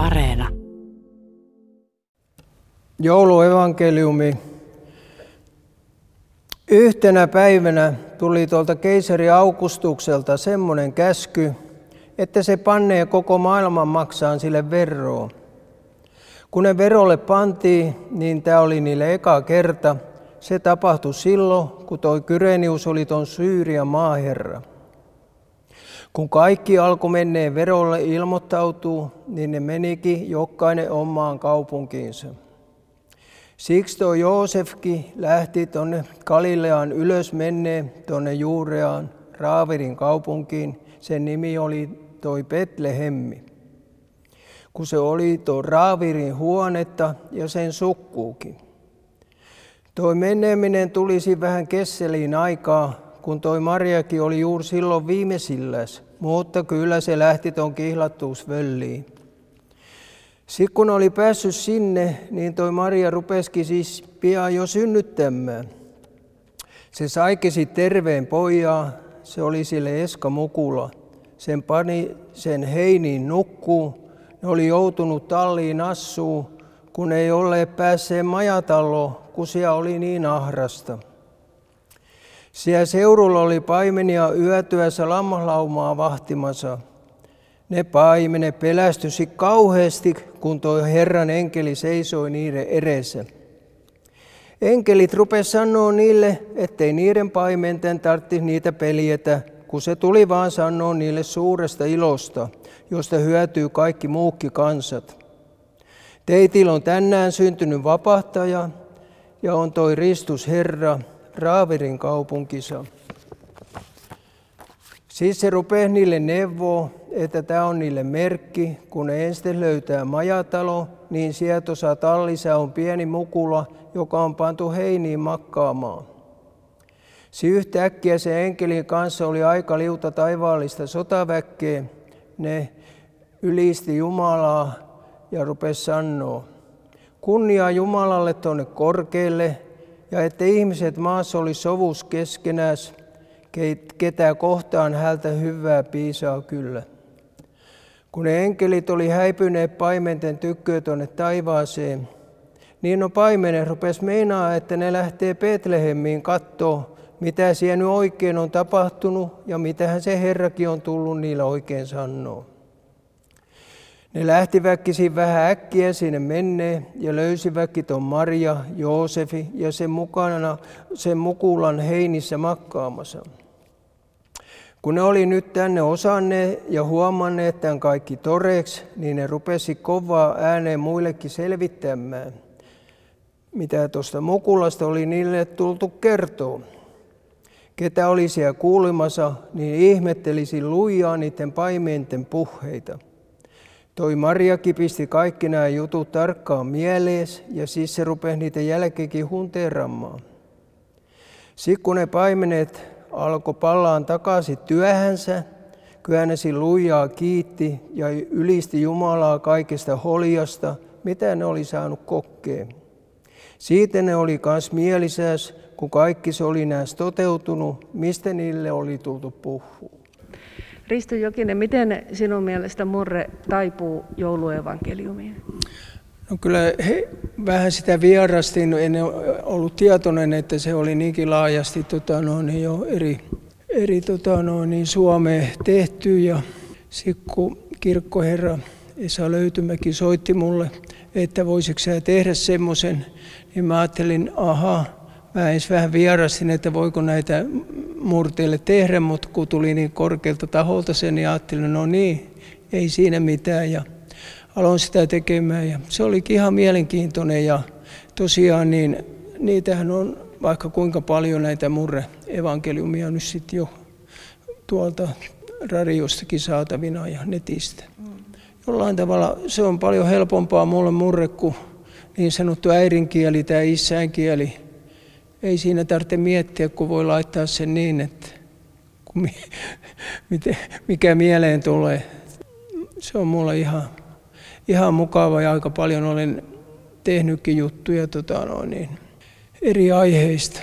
Areena. Jouluevankeliumi. Yhtenä päivänä tuli tuolta keisari Augustukselta semmoinen käsky, että se pannee koko maailman maksaan sille veroa. Kun ne verolle pantiin, niin tämä oli niille eka kerta. Se tapahtui silloin, kun toi Kyrenius oli ton Syyrian maaherra. Kun kaikki alkoi menneen verolle ilmoittautuu, niin ne menikin jokainen omaan kaupunkiinsa. Siksi tuo Joosefkin lähti tuonne Galileaan ylös menneen tuonne Juureaan, Raavirin kaupunkiin. Sen nimi oli toi Betlehemmi. Kun se oli tuo Raavirin huonetta ja sen sukkuukin. Toi meneminen tulisi vähän kesseliin aikaa, kun toi Mariakin oli juuri silloin viimeisilläs, mutta kyllä se lähti ton kihlattuusvölliin. Sitten kun oli päässyt sinne, niin toi Maria rupesikin siis pian jo synnyttämään. Se saikesi terveen pojaa, se oli sille Eska Mukula. Sen pani sen heiniin nukkuu, ne oli joutunut talliin assuun, kun ei ole päässeet majataloon, kun siellä oli niin ahrasta. Siellä seurulla oli paimenia yötyössä lammaslaumaa vahtimassa. Ne paimene pelästysi kauheasti, kun tuo Herran enkeli seisoi niiden edessä. Enkelit rupes sanoa niille, ettei niiden paimenten tarvitsisi niitä pelietä, kun se tuli vaan sanoa niille suuresta ilosta, josta hyötyy kaikki muukki kansat. Teitillä on tänään syntynyt vapahtaja ja on toi Ristus Herra, Raaverin kaupunkissa. Siis se rupeaa niille neuvoa, että tämä on niille merkki, kun ne ensin löytää majatalo, niin sieltä tallissa on pieni mukula, joka on pantu heiniin makkaamaan. Si yhtäkkiä se enkelin kanssa oli aika liuta taivaallista sotaväkkeä. Ne ylisti Jumalaa ja rupesi sanoa, kunnia Jumalalle tuonne korkealle ja että ihmiset maassa oli sovus keskenäs, ketä kohtaan hältä hyvää piisaa kyllä. Kun ne enkelit oli häipyneet paimenten tykköä tuonne taivaaseen, niin no paimenen rupes meinaa, että ne lähtee Betlehemiin kattoo, mitä siellä nyt oikein on tapahtunut ja mitähän se Herrakin on tullut niillä oikein sanoa. Ne lähtivätkin vähän äkkiä sinne menneen ja löysivätkin tuon Maria, Joosefi ja sen mukana sen mukulan heinissä makkaamassa. Kun ne oli nyt tänne osanneet ja huomanneet tämän kaikki toreeksi, niin ne rupesi kovaa ääneen muillekin selvittämään, mitä tuosta mukulasta oli niille tultu kertoa. Ketä oli siellä kuulemassa, niin ihmettelisi lujaa niiden paimenten puheita – Toi Mariakin pisti kaikki nämä jutut tarkkaan mielees ja siis se rupesi niitä jälkeenkin hunteeramaan. Sitten kun ne paimenet alkoi pallaan takaisin työhänsä, käännäsi lujaa kiitti ja ylisti Jumalaa kaikesta holjasta, mitä ne oli saanut kokkeen. Siitä ne oli kans mielisäs, kun kaikki se oli näistä toteutunut, mistä niille oli tultu puhua. Risto Jokinen, miten sinun mielestä murre taipuu jouluevankeliumiin? No kyllä he, vähän sitä vierastin, en ollut tietoinen, että se oli niinkin laajasti tota, no, niin jo eri, eri tota, no, niin Suomeen tehty. Ja kun kirkkoherra Esa Löytymäki soitti mulle, että voisiko sä tehdä semmoisen, niin mä ajattelin, aha, mä edes vähän vierastin, että voiko näitä murteille tehdä, mutta kun tuli niin korkealta taholta sen, niin ajattelin, no niin, ei siinä mitään. Ja aloin sitä tekemään ja se olikin ihan mielenkiintoinen ja tosiaan niin niitähän on vaikka kuinka paljon näitä murre-evankeliumia nyt sitten jo tuolta radiostakin saatavina ja netistä. Jollain tavalla se on paljon helpompaa mulle murre kuin niin sanottu äidinkieli tai isänkieli ei siinä tarvitse miettiä, kun voi laittaa sen niin, että mikä mieleen tulee. Se on mulle ihan, ihan mukava ja aika paljon olen tehnytkin juttuja tota, no, niin, eri aiheista.